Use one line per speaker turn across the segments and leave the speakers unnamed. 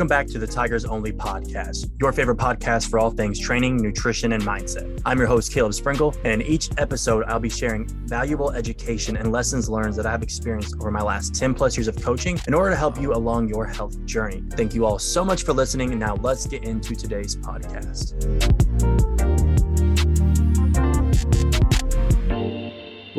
Welcome back to the Tigers Only podcast, your favorite podcast for all things training, nutrition, and mindset. I'm your host, Caleb Sprinkle, and in each episode, I'll be sharing valuable education and lessons learned that I've experienced over my last 10 plus years of coaching in order to help you along your health journey. Thank you all so much for listening. And now let's get into today's podcast.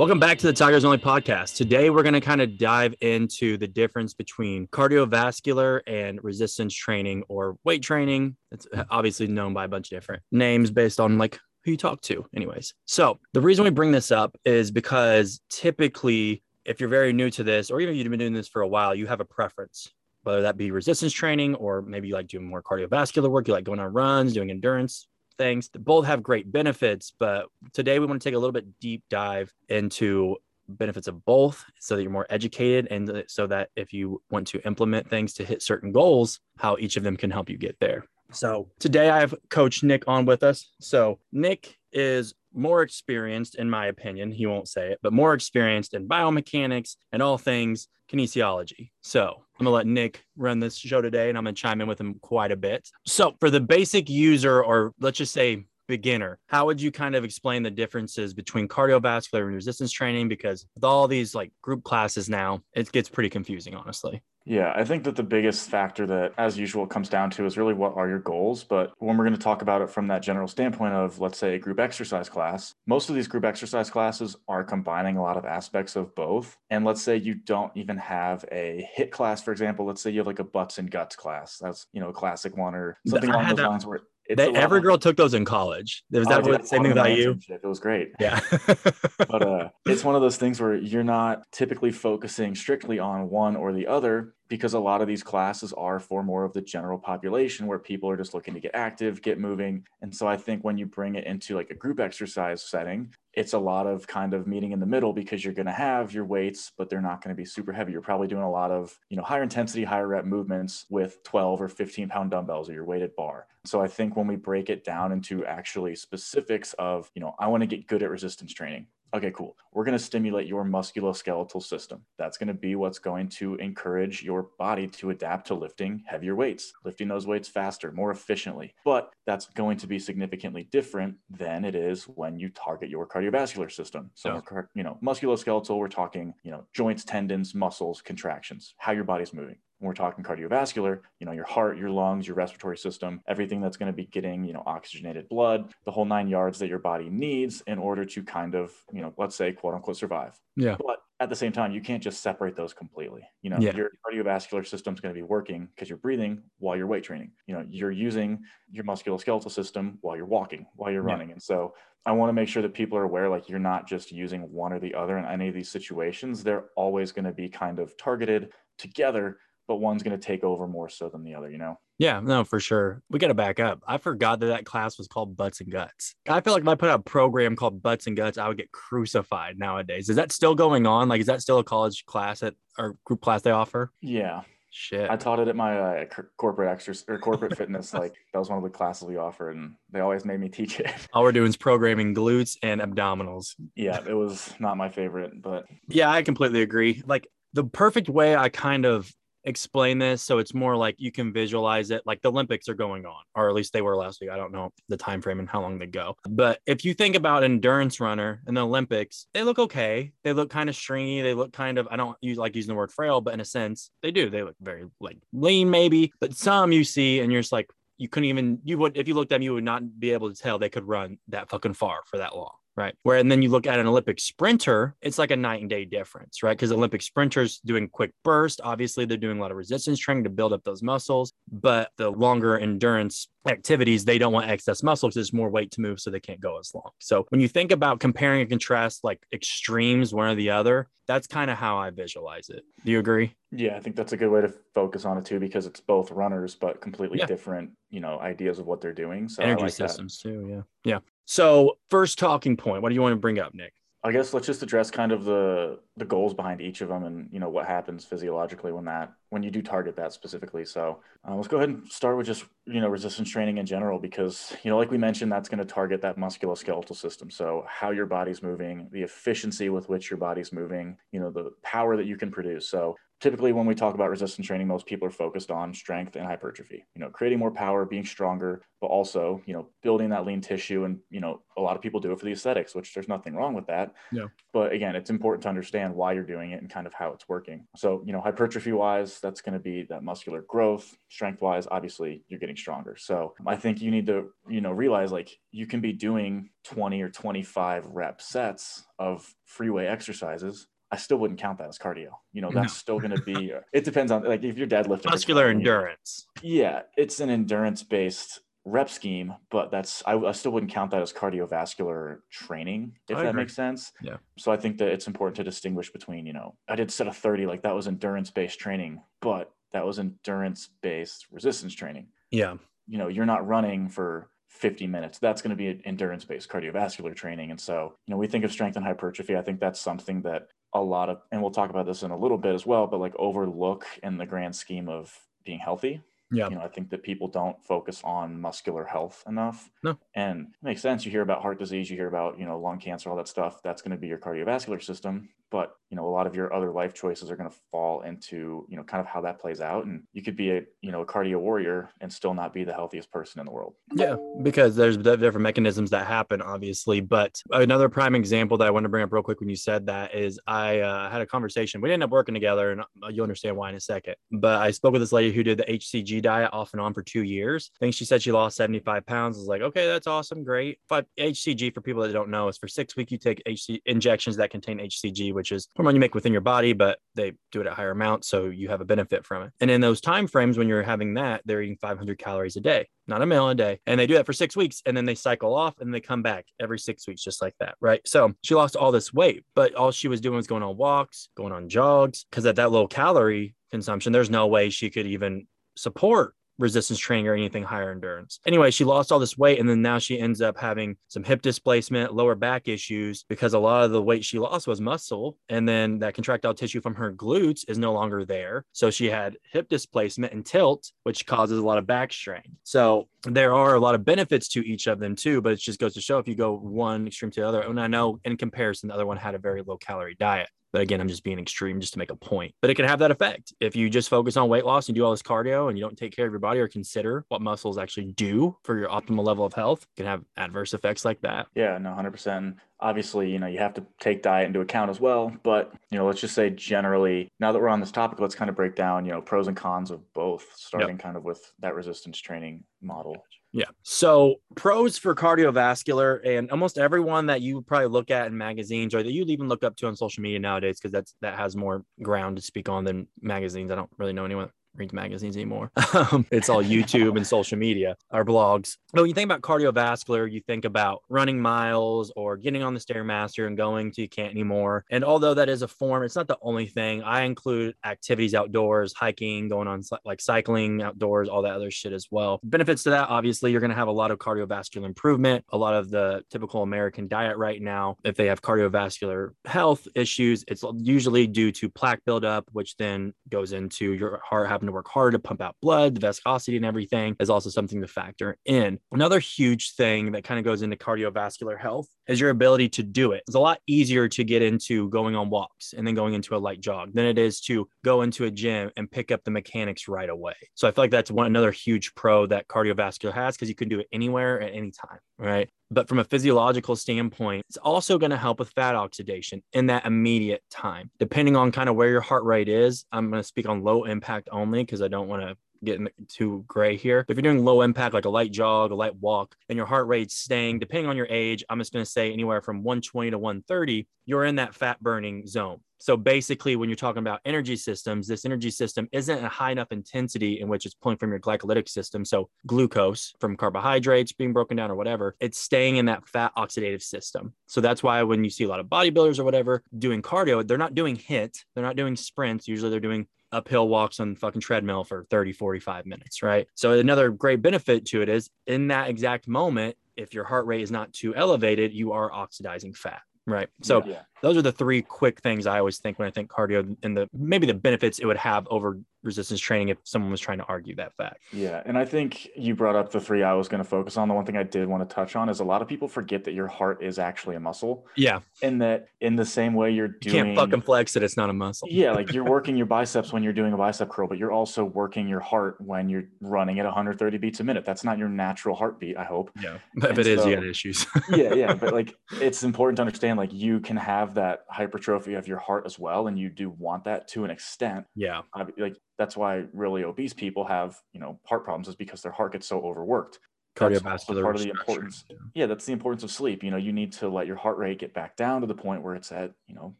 Welcome back to the Tigers Only podcast. Today, we're going to kind of dive into the difference between cardiovascular and resistance training or weight training. It's uh, obviously known by a bunch of different names based on like who you talk to, anyways. So, the reason we bring this up is because typically, if you're very new to this, or even if you've been doing this for a while, you have a preference, whether that be resistance training or maybe you like doing more cardiovascular work, you like going on runs, doing endurance, things. They both have great benefits, but today we want to take a little bit deep dive into benefits of both so that you're more educated and so that if you want to implement things to hit certain goals, how each of them can help you get there. So today I have Coach Nick on with us. So Nick is more experienced, in my opinion, he won't say it, but more experienced in biomechanics and all things kinesiology. So I'm gonna let Nick run this show today and I'm gonna chime in with him quite a bit. So for the basic user, or let's just say beginner, how would you kind of explain the differences between cardiovascular and resistance training? Because with all these like group classes now, it gets pretty confusing, honestly.
Yeah, I think that the biggest factor that, as usual, comes down to is really what are your goals. But when we're going to talk about it from that general standpoint of, let's say, a group exercise class, most of these group exercise classes are combining a lot of aspects of both. And let's say you don't even have a HIIT class, for example. Let's say you have like a butts and guts class. That's, you know, a classic one or something along those that, lines where
every girl took those in college. Was that oh, what, same thing about you?
It was great.
Yeah.
but uh, it's one of those things where you're not typically focusing strictly on one or the other because a lot of these classes are for more of the general population where people are just looking to get active, get moving. And so I think when you bring it into like a group exercise setting, it's a lot of kind of meeting in the middle because you're going to have your weights, but they're not going to be super heavy. You're probably doing a lot of, you know, higher intensity, higher rep movements with 12 or 15 pound dumbbells or your weighted bar. So I think when we break it down into actually specifics of, you know, I want to get good at resistance training okay, cool. We're going to stimulate your musculoskeletal system. That's going to be what's going to encourage your body to adapt to lifting heavier weights, lifting those weights faster, more efficiently. But that's going to be significantly different than it is when you target your cardiovascular system. So, yeah. you know, musculoskeletal, we're talking, you know, joints, tendons, muscles, contractions, how your body's moving when we're talking cardiovascular, you know, your heart, your lungs, your respiratory system, everything that's going to be getting, you know, oxygenated blood, the whole nine yards that your body needs in order to kind of, you know, let's say quote unquote survive.
Yeah.
But at the same time, you can't just separate those completely. You know, yeah. your cardiovascular system is going to be working because you're breathing while you're weight training. You know, you're using your musculoskeletal system while you're walking, while you're yeah. running. And so I want to make sure that people are aware like you're not just using one or the other in any of these situations. They're always going to be kind of targeted together but one's going to take over more so than the other, you know?
Yeah, no, for sure. We got to back up. I forgot that that class was called Butts and Guts. I feel like if I put out a program called Butts and Guts, I would get crucified nowadays. Is that still going on? Like, is that still a college class that or group class they offer?
Yeah.
Shit.
I taught it at my uh, corporate exercise or corporate fitness. Like that was one of the classes we offered, and they always made me teach it.
All we're doing is programming glutes and abdominals.
Yeah, it was not my favorite, but
yeah, I completely agree. Like the perfect way I kind of explain this so it's more like you can visualize it like the olympics are going on or at least they were last week i don't know the time frame and how long they go. But if you think about endurance runner in the olympics they look okay. They look kind of stringy. They look kind of i don't use like using the word frail but in a sense they do. They look very like lean maybe but some you see and you're just like you couldn't even you would if you looked at them you would not be able to tell they could run that fucking far for that long right? Where and then you look at an Olympic sprinter, it's like a night and day difference, right? Because Olympic sprinters doing quick burst, obviously they're doing a lot of resistance training to build up those muscles, but the longer endurance activities, they don't want excess muscle because there's more weight to move, so they can't go as long. So when you think about comparing and contrast like extremes, one or the other, that's kind of how I visualize it. Do you agree?
Yeah, I think that's a good way to focus on it too, because it's both runners, but completely yeah. different, you know, ideas of what they're doing. So
energy like systems that. too. Yeah. Yeah. So, first talking point, what do you want to bring up, Nick?
I guess let's just address kind of the the goals behind each of them, and you know what happens physiologically when that when you do target that specifically. So uh, let's go ahead and start with just you know resistance training in general, because you know like we mentioned, that's going to target that musculoskeletal system. So how your body's moving, the efficiency with which your body's moving, you know the power that you can produce. So typically when we talk about resistance training most people are focused on strength and hypertrophy you know creating more power being stronger but also you know building that lean tissue and you know a lot of people do it for the aesthetics which there's nothing wrong with that.
Yeah.
But again it's important to understand why you're doing it and kind of how it's working. So you know hypertrophy wise that's going to be that muscular growth. Strength wise obviously you're getting stronger. So i think you need to you know realize like you can be doing 20 or 25 rep sets of free weight exercises I still wouldn't count that as cardio. You know, that's no. still going to be, uh, it depends on like if you're deadlifting.
Muscular endurance.
Yeah. It's an endurance based rep scheme, but that's, I, I, still wouldn't count that as cardiovascular training, if I that agree. makes sense.
Yeah.
So I think that it's important to distinguish between, you know, I did set a 30, like that was endurance based training, but that was endurance based resistance training.
Yeah.
You know, you're not running for 50 minutes. That's going to be endurance based cardiovascular training. And so, you know, we think of strength and hypertrophy. I think that's something that a lot of, and we'll talk about this in a little bit as well, but like overlook in the grand scheme of being healthy.
Yeah.
You know, I think that people don't focus on muscular health enough.
No.
And it makes sense. You hear about heart disease, you hear about, you know, lung cancer, all that stuff. That's going to be your cardiovascular system but you know a lot of your other life choices are going to fall into you know kind of how that plays out. And you could be a you know a cardio warrior and still not be the healthiest person in the world.
Yeah because there's different mechanisms that happen obviously. But another prime example that i want to bring up real quick when you said that is i uh, had a conversation. We ended up working together and uh, you'll understand why in a second. But i spoke with this lady who did the hcg diet off and on for two years. I think she said she lost 75 pounds. I was like okay that's awesome great. But hcg for people that don't know is for six weeks you take hc injections that contain hcg which is hormone you make within your body, but they do it at higher amounts. So you have a benefit from it. And in those time frames when you're having that, they're eating 500 calories a day, not a meal a day. And they do that for six weeks and then they cycle off and they come back every six weeks, just like that. Right. So she lost all this weight, but all she was doing was going on walks, going on jogs, because at that low calorie consumption, there's no way she could even support resistance training or anything higher endurance. Anyway, she lost all this weight and then now she ends up having some hip displacement, lower back issues because a lot of the weight she lost was muscle and then that contractile tissue from her glutes is no longer there. So she had hip displacement and tilt, which causes a lot of back strain. So there are a lot of benefits to each of them too, but it just goes to show if you go one extreme to the other, and I know in comparison, the other one had a very low calorie diet. But again, I'm just being extreme just to make a point. But it can have that effect. If you just focus on weight loss and do all this cardio and you don't take care of your body or consider what muscles actually do for your optimal level of health, can have adverse effects like that.
Yeah, no, 100%. Obviously, you know, you have to take diet into account as well. But, you know, let's just say generally, now that we're on this topic, let's kind of break down, you know, pros and cons of both, starting yep. kind of with that resistance training model.
Yeah. So pros for cardiovascular and almost everyone that you probably look at in magazines or that you even look up to on social media nowadays, because that's that has more ground to speak on than magazines. I don't really know anyone read magazines anymore. Um, it's all YouTube and social media our blogs. But when you think about cardiovascular, you think about running miles or getting on the Stairmaster and going to you can't anymore. And although that is a form, it's not the only thing. I include activities outdoors, hiking, going on like cycling outdoors, all that other shit as well. Benefits to that, obviously, you're going to have a lot of cardiovascular improvement. A lot of the typical American diet right now, if they have cardiovascular health issues, it's usually due to plaque buildup, which then goes into your heart to work hard to pump out blood, the viscosity and everything is also something to factor in. Another huge thing that kind of goes into cardiovascular health is your ability to do it. It's a lot easier to get into going on walks and then going into a light jog than it is to go into a gym and pick up the mechanics right away. So I feel like that's one another huge pro that cardiovascular has because you can do it anywhere at any time, right? But from a physiological standpoint, it's also going to help with fat oxidation in that immediate time. Depending on kind of where your heart rate is, I'm going to speak on low impact only because I don't want to get too gray here. If you're doing low impact, like a light jog, a light walk, and your heart rate's staying, depending on your age, I'm just going to say anywhere from 120 to 130, you're in that fat burning zone. So basically, when you're talking about energy systems, this energy system isn't a high enough intensity in which it's pulling from your glycolytic system. So glucose from carbohydrates being broken down or whatever, it's staying in that fat oxidative system. So that's why when you see a lot of bodybuilders or whatever doing cardio, they're not doing HIIT, they're not doing sprints. Usually they're doing uphill walks on fucking treadmill for 30, 45 minutes, right? So another great benefit to it is in that exact moment, if your heart rate is not too elevated, you are oxidizing fat. Right. So
yeah.
Those are the three quick things I always think when I think cardio and the maybe the benefits it would have over resistance training if someone was trying to argue that fact.
Yeah. And I think you brought up the three I was going to focus on. The one thing I did want to touch on is a lot of people forget that your heart is actually a muscle.
Yeah.
And that in the same way you're
You
doing
can't fucking flex it. It's not a muscle.
yeah, like you're working your biceps when you're doing a bicep curl, but you're also working your heart when you're running at 130 beats a minute. That's not your natural heartbeat, I hope.
Yeah. But if
And
it is, you
so-
got issues.
yeah, yeah, but like it's important to understand like you can have that hypertrophy of your heart as well, and you do want that to an extent.
yeah.
Like that's why really obese people have you know heart problems is because their heart gets so overworked. That's
Cardiovascular
part of the importance. Yeah, that's the importance of sleep. You know, you need to let your heart rate get back down to the point where it's at, you know,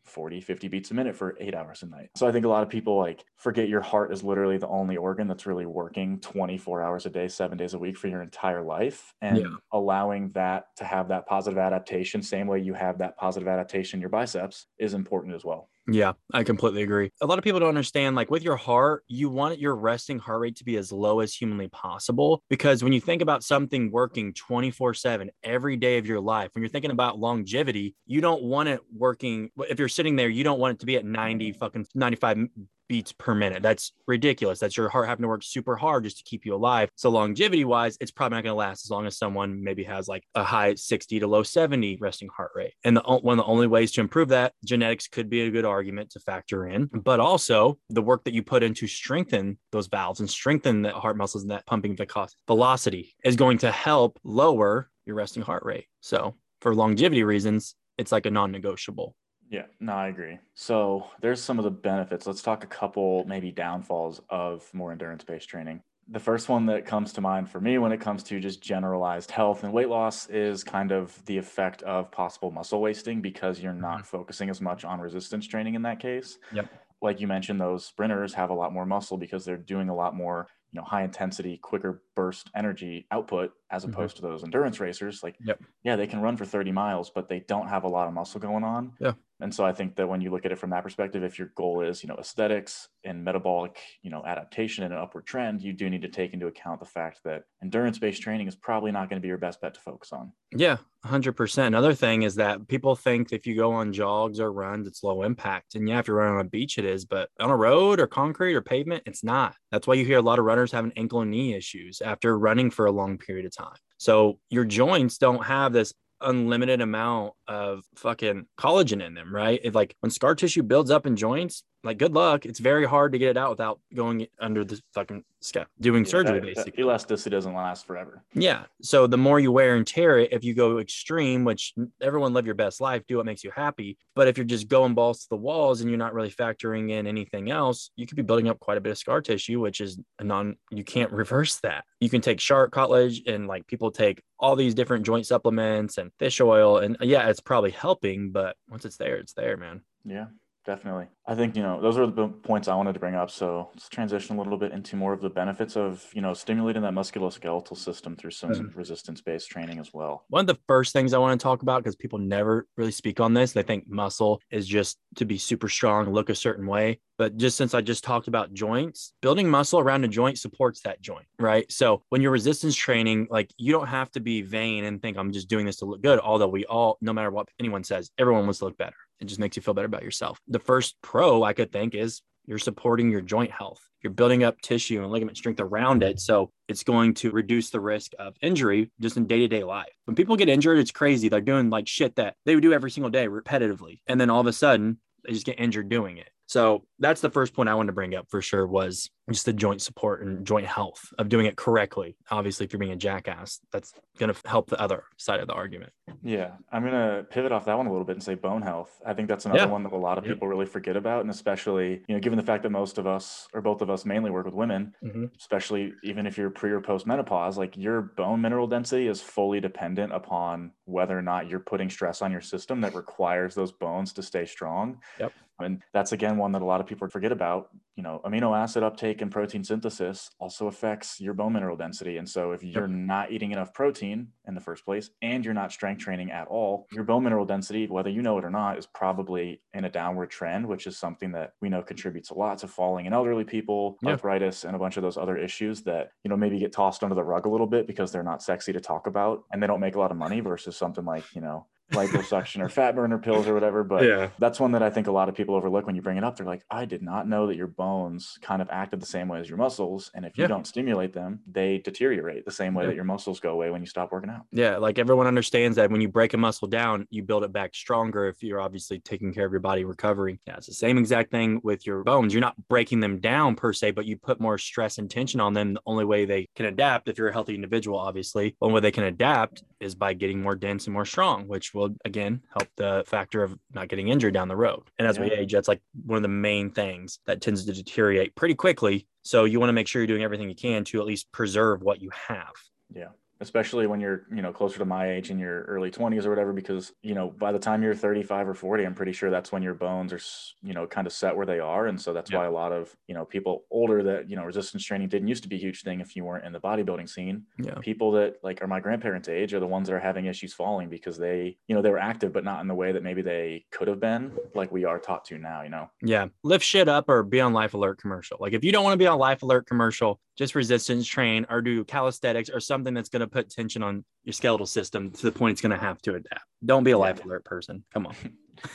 40, 50 beats a minute for eight hours a night. So I think a lot of people like forget your heart is literally the only organ that's really working 24 hours a day, seven days a week for your entire life. And
Yeah.
allowing that to have that positive adaptation, same way you have that positive adaptation in your biceps, is important as well.
Yeah, I completely agree. A lot of people don't understand, like with your heart, you want your resting heart rate to be as low as humanly possible. Because when you think about something working 24 7 every day of your life, when you're thinking about longevity, you don't want it working. If you're sitting there, you don't want it to be at 90 fucking 95 beats per minute. That's ridiculous. That's your heart having to work super hard just to keep you alive. So longevity wise, it's probably not going to last as long as someone maybe has like a high 60 to low 70 resting heart rate. And the one of the only ways to improve that, genetics could be a good argument to factor in, but also the work that you put into strengthen those valves and strengthen the heart muscles and that pumping velocity is going to help lower your resting heart rate. So for longevity reasons, it's like a non-negotiable.
Yeah, no, I agree. So there's some of the benefits. Let's talk a couple maybe downfalls of more endurance based training. The first one that comes to mind for me when it comes to just generalized health and weight loss is kind of the effect of possible muscle wasting because you're not mm-hmm. focusing as much on resistance training in that case.
Yep.
Like you mentioned, those sprinters have a lot more muscle because they're doing a lot more, you know, high intensity, quicker burst energy output as
Mhm.
opposed to those endurance racers. Like,
Yep.
yeah, they can run for 30 miles, but they don't have a lot of muscle going on.
Yeah.
And so I think that when you look at it from that perspective, if your goal is, you know, aesthetics and metabolic, you know, adaptation and an upward trend, you do need to take into account the fact that endurance-based training is probably not going to be your best bet to focus on.
Yeah, 100%. Another thing is that people think if you go on jogs or runs, it's low impact. And yeah, if you're running on a beach, it is, but on a road or concrete or pavement, it's not. That's why you hear a lot of runners having ankle and knee issues after running for a long period of time. So your joints don't have this unlimited amount of fucking collagen in them, right? If like when scar tissue builds up in joints, like good luck. It's very hard to get it out without going under the fucking scalp, doing
Yeah,
surgery,
that- that
basically.
elasticity doesn't last forever.
Yeah. So the more you wear and tear it, if you go extreme, which everyone live your best life, do what makes you happy. But if you're just going balls to the walls and you're not really factoring in anything else, you could be building up quite a bit of scar tissue, which is a non, you can't reverse that. You can take shark cartilage and like people take all these different joint supplements and fish oil. And yeah, it's probably helping, but once it's there, it's there, man.
Yeah, definitely. I think, you know, those are the points I wanted to bring up. So let's transition a little bit into more of the benefits of, you know, stimulating that musculoskeletal system through some
Mhm.
resistance based training as well.
One of the first things I want to talk about because people never really speak on this, they think muscle is just to be super strong, look a certain way. But just since I just talked about joints, building muscle around a joint supports that joint, right? So when you're resistance training, like you don't have to be vain and think I'm just doing this to look good. Although we all, no matter what anyone says, everyone wants to look better. It just makes you feel better about yourself. The first pro I could think is you're supporting your joint health. You're building up tissue and ligament strength around it. So it's going to reduce the risk of injury just in day to day life. When people get injured, it's crazy. They're doing like shit that they would do every single day repetitively. And then all of a sudden, they just get injured doing it. So that's the first point I wanted to bring up for sure was just the joint support and joint health of doing it correctly. Obviously, if you're being a jackass, that's going to help the other side of the argument.
Yeah, I'm gonna pivot off that one a little bit and say bone health. I think that's another
Yeah.
one that a lot of people really forget about, and especially you know, given the fact that most of us or both of us mainly work with women,
Mhm.
especially even if you're pre or post menopause, like your bone mineral density is fully dependent upon whether or not you're putting stress on your system that requires those bones to stay strong.
Yep.
And that's again one that a lot of people forget about. You know, amino acid uptake and protein synthesis also affects your bone mineral density. And so if you're not eating enough protein in the first place and you're not strength training at all, your bone mineral density, whether you know it or not, is probably in a downward trend, which is something that we know contributes a lot to falling in elderly people,
Yeah.
arthritis, and a bunch of those other issues that, you know, maybe get tossed under the rug a little bit because they're not sexy to talk about and they don't make a lot of money versus something like, you know, liposuction or fat burner pills or whatever. But
Yeah.
that's one that I think a lot of people overlook when you bring it up. They're like, I did not know that your bones kind of acted the same way as your muscles. And if you
Yeah.
don't stimulate them, they deteriorate the same way
Yeah.
that your muscles go away when you stop working out.
Yeah, like everyone understands that when you break a muscle down, you build it back stronger if you're obviously taking care of your body recovering. Yeah, it's the same exact thing with your bones. You're not breaking them down per se, but you put more stress and tension on them. The only way they can adapt, if you're a healthy individual, obviously, the only way they can adapt is by getting more dense and more strong, which will again help the factor of not getting injured down the road. And as we age, that's like one of the main things that tends to deteriorate pretty quickly. So you want to make sure you're doing everything you can to at least preserve what you have.
Yeah. Especially when you're, you know, closer to my age in your early 20s or whatever, because, you know, by the time you're 35 or 40, I'm pretty sure that's when your bones are, you know, kind of set where they are. And so that's
Yeah.
why a lot of, you know, people older that, you know, resistance training didn't used to be a huge thing if you weren't in the bodybuilding scene.
Yeah.
People that like are my grandparents' age are the ones that are having issues falling because they, you know, they were active, but not in the way that maybe they could have been, like we are taught to now, you know?
Yeah. Lift shit up or be on life alert commercial. Like if you don't want to be on life alert commercial, just resistance train or do calisthenics or something that's going to put tension on your skeletal system to the point it's going to have to adapt. Don't be a life
Yeah.
alert person. Come on.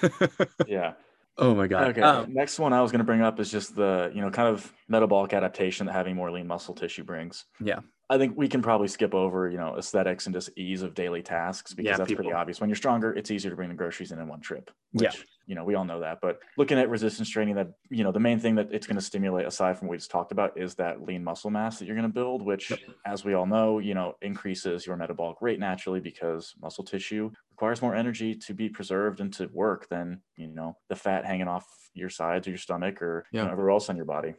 Yeah.
oh my God.
Okay.
Um,
Next one I was going to bring up is just the, you know, kind of metabolic adaptation that having more lean muscle tissue brings.
Yeah.
I think we can probably skip over, you know, aesthetics and just ease of daily tasks because
Yeah,
that's pretty obvious. When you're stronger, it's easier to bring the groceries in in one trip. Which,
Yeah.
You know, we all know that. But looking at resistance training, that you know, the main thing that it's going to stimulate, aside from what we just talked about, is that lean muscle mass that you're going to build, which,
Yep.
as we all know, you know, increases your metabolic rate naturally because muscle tissue requires more energy to be preserved and to work than you know the fat hanging off your sides or your stomach or you
Yeah.
know, everywhere else on your body.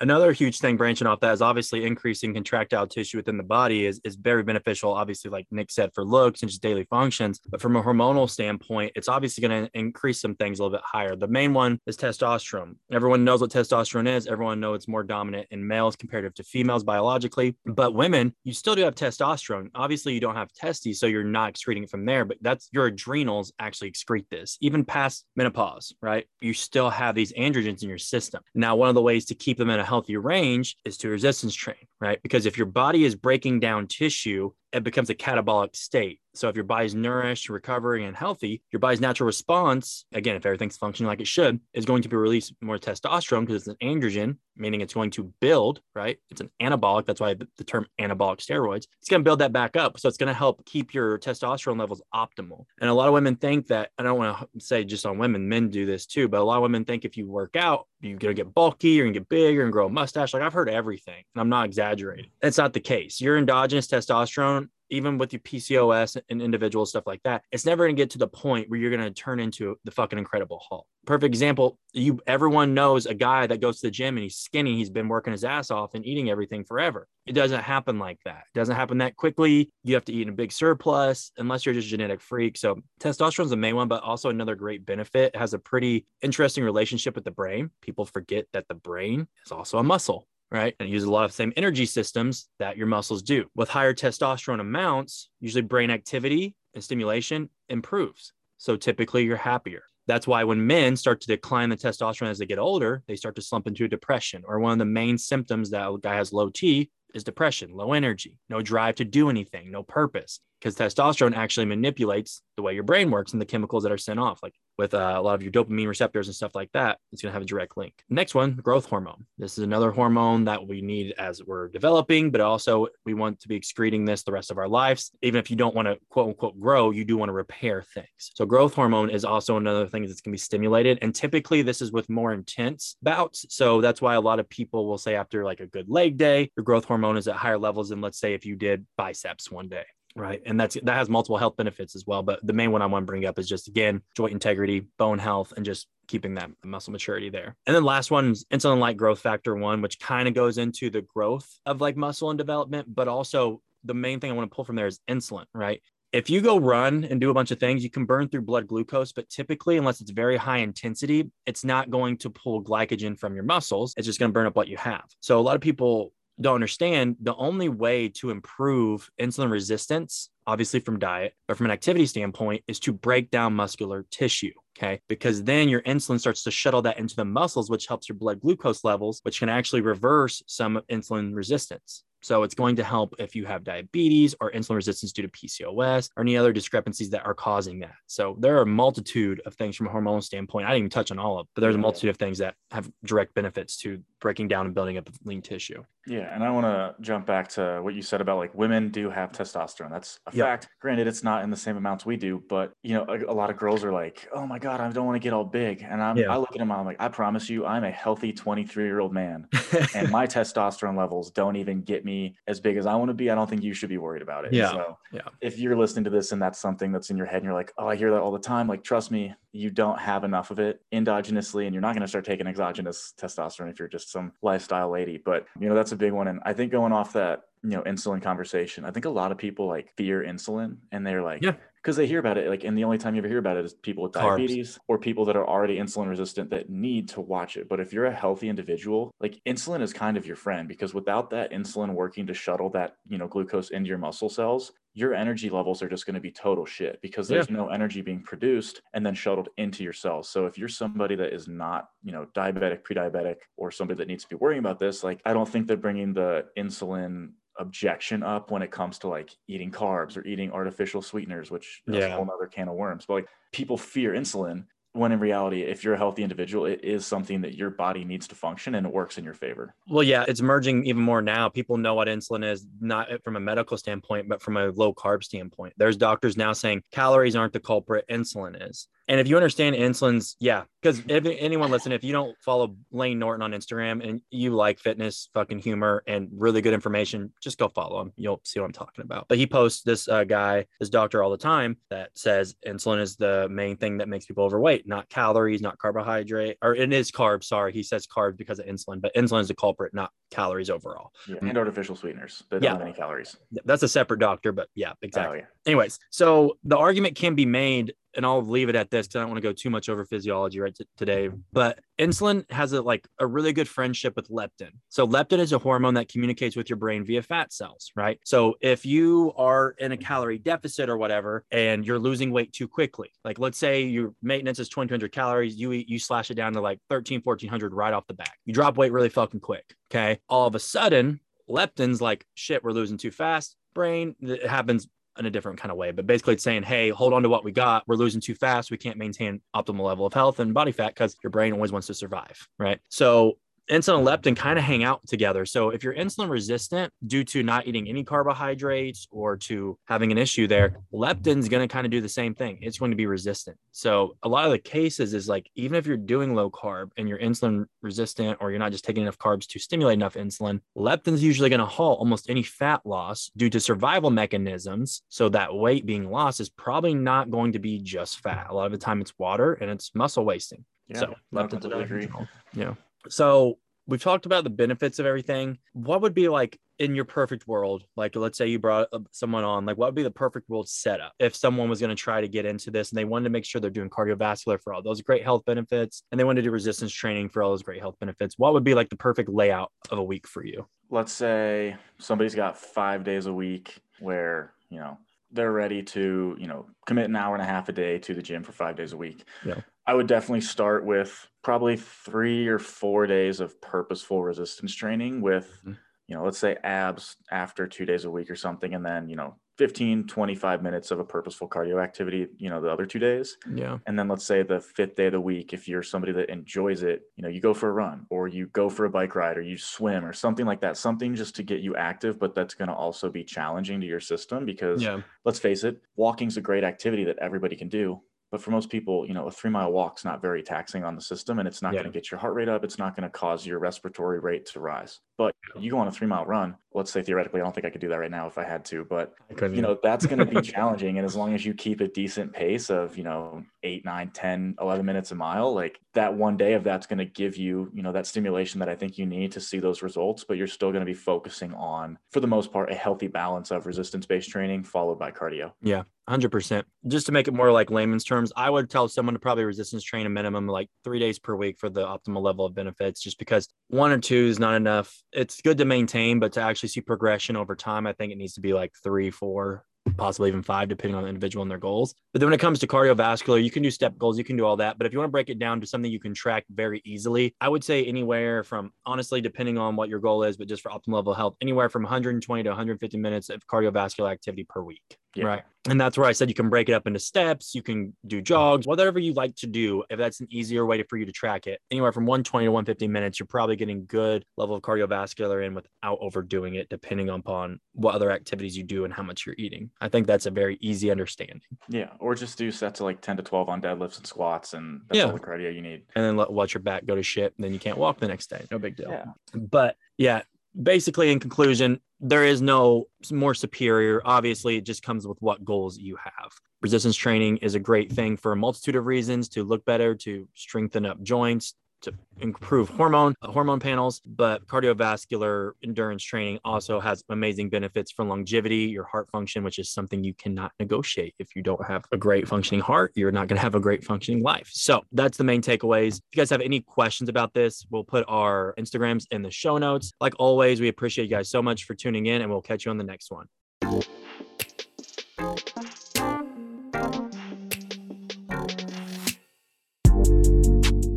Another huge thing branching off that is obviously increasing contractile tissue within the body is, is very beneficial, obviously, like Nick said, for looks and just daily functions. But from a hormonal standpoint, it's obviously going to increase some things a little bit higher. The main one is testosterone. Everyone knows what testosterone is. Everyone knows it's more dominant in males comparative to females biologically. But women, you still do have testosterone. Obviously, you don't have testes, so you're not excreting it from there, but that's your adrenals actually excrete this. Even past menopause, right? You still have these androgens in your system. Now, one of the ways to keep them in a healthy range is to resistance train, right? Because if your body is breaking down tissue, it becomes a catabolic state. So if your body's nourished, recovering, and healthy, your body's natural response, again, if everything's functioning like it should, is going to be release more testosterone because it's an androgen, meaning it's going to build, right? It's an anabolic. That's why the the term anabolic steroids. It's going to build that back up. So it's going to help keep your testosterone levels optimal. And a lot of women think that, I don't want to say just on women, men do this too, but a lot of women think if you work out, you're going to get bulky, you're going to get bigger and grow a mustache. Like I've heard everything, and I'm not exaggerating. That's not the case. Your endogenous testosterone even with your PCOS and individual stuff like that, it's never going to get to the point where you're going to turn into the fucking incredible Hulk. Perfect example. You, everyone knows a guy that goes to the gym and he's skinny. He's been working his ass off and eating everything forever. It doesn't happen like that. It doesn't happen that quickly. You have to eat in a big surplus unless you're just a genetic freak. So testosterone is the main one, but also another great benefit. It has a pretty interesting relationship with the brain. People forget that the brain is also a muscle right? And use a lot of the same energy systems that your muscles do. With higher testosterone amounts, usually brain activity and stimulation improves. So typically you're happier. That's why when men start to decline the testosterone as they get older, they start to slump into a depression. Or one of the main symptoms that a guy has low T is depression, low energy, no drive to do anything, no purpose. Because testosterone actually manipulates the way your brain works and the chemicals that are sent off. Like with uh, a lot of your dopamine receptors and stuff like that, it's going to have a direct link. Next one, growth hormone. This is another hormone that we need as we're developing, but also we want to be excreting this the rest of our lives. Even if you don't want to quote unquote grow, you do want to repair things. So growth hormone is also another thing that's going to be stimulated. And typically this is with more intense bouts. So that's why a lot of people will say after like a good leg day, your growth hormone is at higher levels than let's say if you did biceps one day right and that's that has multiple health benefits as well but the main one i want to bring up is just again joint integrity bone health and just keeping that muscle maturity there and then last one is insulin like growth factor one which kind of goes into the growth of like muscle and development but also the main thing i want to pull from there is insulin right if you go run and do a bunch of things, you can burn through blood glucose, but typically, unless it's very high intensity, it's not going to pull glycogen from your muscles. It's just going to burn up what you have. So, a lot of people don't understand the only way to improve insulin resistance, obviously from diet, but from an activity standpoint, is to break down muscular tissue. Okay. Because then your insulin starts to shuttle that into the muscles, which helps your blood glucose levels, which can actually reverse some insulin resistance. So it's going to help if you have diabetes or insulin resistance due to PCOS or any other discrepancies that are causing that. So there are a multitude of things from a hormonal standpoint. I didn't even touch on all of, but there's a multitude of things that have direct benefits to breaking down and building up lean tissue.
Yeah, and I want to jump back to what you said about like women do have testosterone. That's a
Yep.
fact. Granted, it's not in the same amounts we do, but you know, a, a lot of girls are like, "Oh my god, I don't want to get all big," and I'm,
Yeah.
I look at them, I'm like, "I promise you, I'm a healthy 23 year old man, and my testosterone levels don't even get me as big as I want to be. I don't think you should be worried about it."
Yeah,
So,
yeah.
If you're listening to this and that's something that's in your head, and you're like, "Oh, I hear that all the time," like, trust me, you don't have enough of it endogenously, and you're not going to start taking exogenous testosterone if you're just some lifestyle lady. But you know, that's a big one, and I think going off that you know insulin conversation, I think a lot of people like fear insulin, and they're like,
Yeah.
because they hear about it like and the only time you ever hear about it is people with
Carbs.
diabetes or people that are already insulin resistant that need to watch it but if you're a healthy individual like insulin is kind of your friend because without that insulin working to shuttle that you know glucose into your muscle cells your energy levels are just going to be total shit because there's no energy being produced and then shuttled into your cells so if you're somebody that is not you know diabetic pre-diabetic or somebody that needs to be worrying about this like i don't think they're bringing the insulin objection up when it comes to like eating carbs or eating artificial sweeteners, which is
Yeah.
a whole other can of worms. But like people fear insulin when in reality, if you're a healthy individual, it is something that your body needs to function and it works in your favor.
Well, yeah, it's merging even more now. People know what insulin is, not from a medical standpoint, but from a low carb standpoint. There's doctors now saying calories aren't the culprit, insulin is. And if you understand insulin's, yeah, because if anyone listen, if you don't follow Layne Norton on Instagram and you like fitness, fucking humor, and really good information, just go follow him. You'll see what I'm talking about. But he posts this uh, guy, this doctor, all the time that says insulin is the main thing that makes people overweight, not calories, not carbohydrate, or it is carbs. Sorry, he says carbs because of insulin, but insulin is the culprit, not calories overall.
Yeah. And artificial sweeteners
Yeah.
don't have any calories.
That's a separate doctor, but yeah, exactly
Oh, yeah.
anyways, so the argument can be made, and I'll leave it at this because I don't want to go too much over physiology right t- today. But insulin has a like a really good friendship with leptin. So leptin is a hormone that communicates with your brain via fat cells, right? So if you are in a calorie deficit or whatever, and you're losing weight too quickly, like let's say your maintenance is 2200 calories, you eat, you slash it down to like 13, 1400 right off the bat. You drop weight really fucking quick. Okay. All of a sudden, leptin's like shit, we're losing too fast. Brain, it happens in a different kind of way, but basically it's saying, hey, hold on to what we got. We're losing too fast. We can't maintain optimal level of health and body fat because your brain always wants to survive, right? So insulin and leptin kind of hang out together. So if you're insulin resistant due to not eating any carbohydrates or to having an issue there, leptin's going to kind of do the same thing. It's going to be resistant. So a lot of the cases is like even if you're doing low carb and you're insulin resistant or you're not just taking enough carbs to stimulate enough insulin, leptin's usually going to halt almost any fat loss due to survival mechanisms. So that weight being lost is probably not going to be just fat. A lot of the time it's water and it's muscle wasting.
Yeah.
so leptin's another. Yeah. So we've talked about the benefits of everything. What would be like in your perfect world? Like, let's say you brought uh, someone on, like, what would be the perfect world setup if someone was going to try to get into this and they wanted to make sure they're doing cardiovascular for all those great health benefits and they wanted to do resistance training for all those great health benefits? What would be like the perfect layout of a week for you?
let's say somebody's got five days a week where you know they're ready to you know commit an hour and a half a day to the gym for five days a week
Yeah.
I would definitely start with probably three or four days of purposeful resistance training with
Mhm.
you know let's say abs after two days a week or something and then you know 15 25 minutes of a purposeful cardio activity you know the other two days
Yeah.
and then let's say the fifth day of the week if you're somebody that enjoys it you know you go for a run or you go for a bike ride or you swim or something like that something just to get you active but that's going to also be challenging to your system because
Yeah.
let's face it walking's a great activity that everybody can do but for most people you know a three mile walk's not very taxing on the system and it's not
Yeah.
going to get your heart rate up it's not going to cause your respiratory rate to rise. But you go on a three mile run let's say theoretically i don't think i could do that right now if i had to but you know that's going to be challenging and as long as you keep a decent pace of you know 8 9 10 11 minutes a mile like that one day of that's going to give you you know that stimulation that i think you need to see those results but you're still going to be focusing on for the most part a healthy balance of resistance based training followed by cardio.
Yeah, hundred percent. Just to make it more like layman's terms, I would tell someone to probably resistance train a minimum like three days per week for the optimal level of benefits. Just because one or two is not enough. It's good to maintain, but to actually see progression over time, I think it needs to be like three, four possibly even five, depending on the individual and their goals. But then when it comes to cardiovascular, you can do step goals, you can do all that. But if you want to break it down to something you can track very easily, I would say anywhere from honestly, depending on what your goal is, but just for optimal level health, anywhere from 120 to 150 minutes of cardiovascular activity per week. Yeah. Right. And that's where I said you can break it up into steps, you can do jogs, whatever you like to do. If that's an easier way for you to track it, anywhere from 120 to 150 minutes, you're probably getting good level of cardiovascular in without overdoing it, depending upon what other activities you do and how much you're eating. I think that's a very easy understanding.
Yeah. Or just do sets of like 10 to 12 on deadlifts and squats, and that's yeah. all the cardio you need.
And then let, watch your back go to shit. And then you can't walk the next day. No big deal. Yeah. But yeah, basically in conclusion there is no more superior. Obviously it just comes with what goals you have. Resistance training is a great thing for a multitude of reasons to look better to strengthen up joints to improve hormone uh, hormone panels but cardiovascular endurance training also has amazing benefits for longevity your heart function which is something you cannot negotiate. If you don't have a great functioning heart you're not going to have a great functioning life. So that's the main takeaways. If you guys have any questions about this we'll put our instagrams in the show notes. Like always we appreciate you guys so much for tuning in and we'll catch you on the next one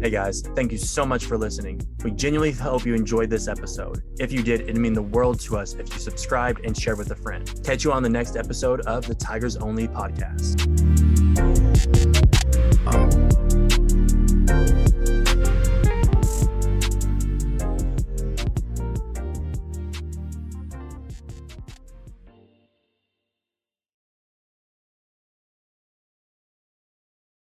Hey guys, thank you so much for listening. We genuinely hope you enjoyed this episode. If you did, it'd mean the world to us if you subscribed and shared with a friend. Catch you on the next episode of the Tigers Only podcast. Um,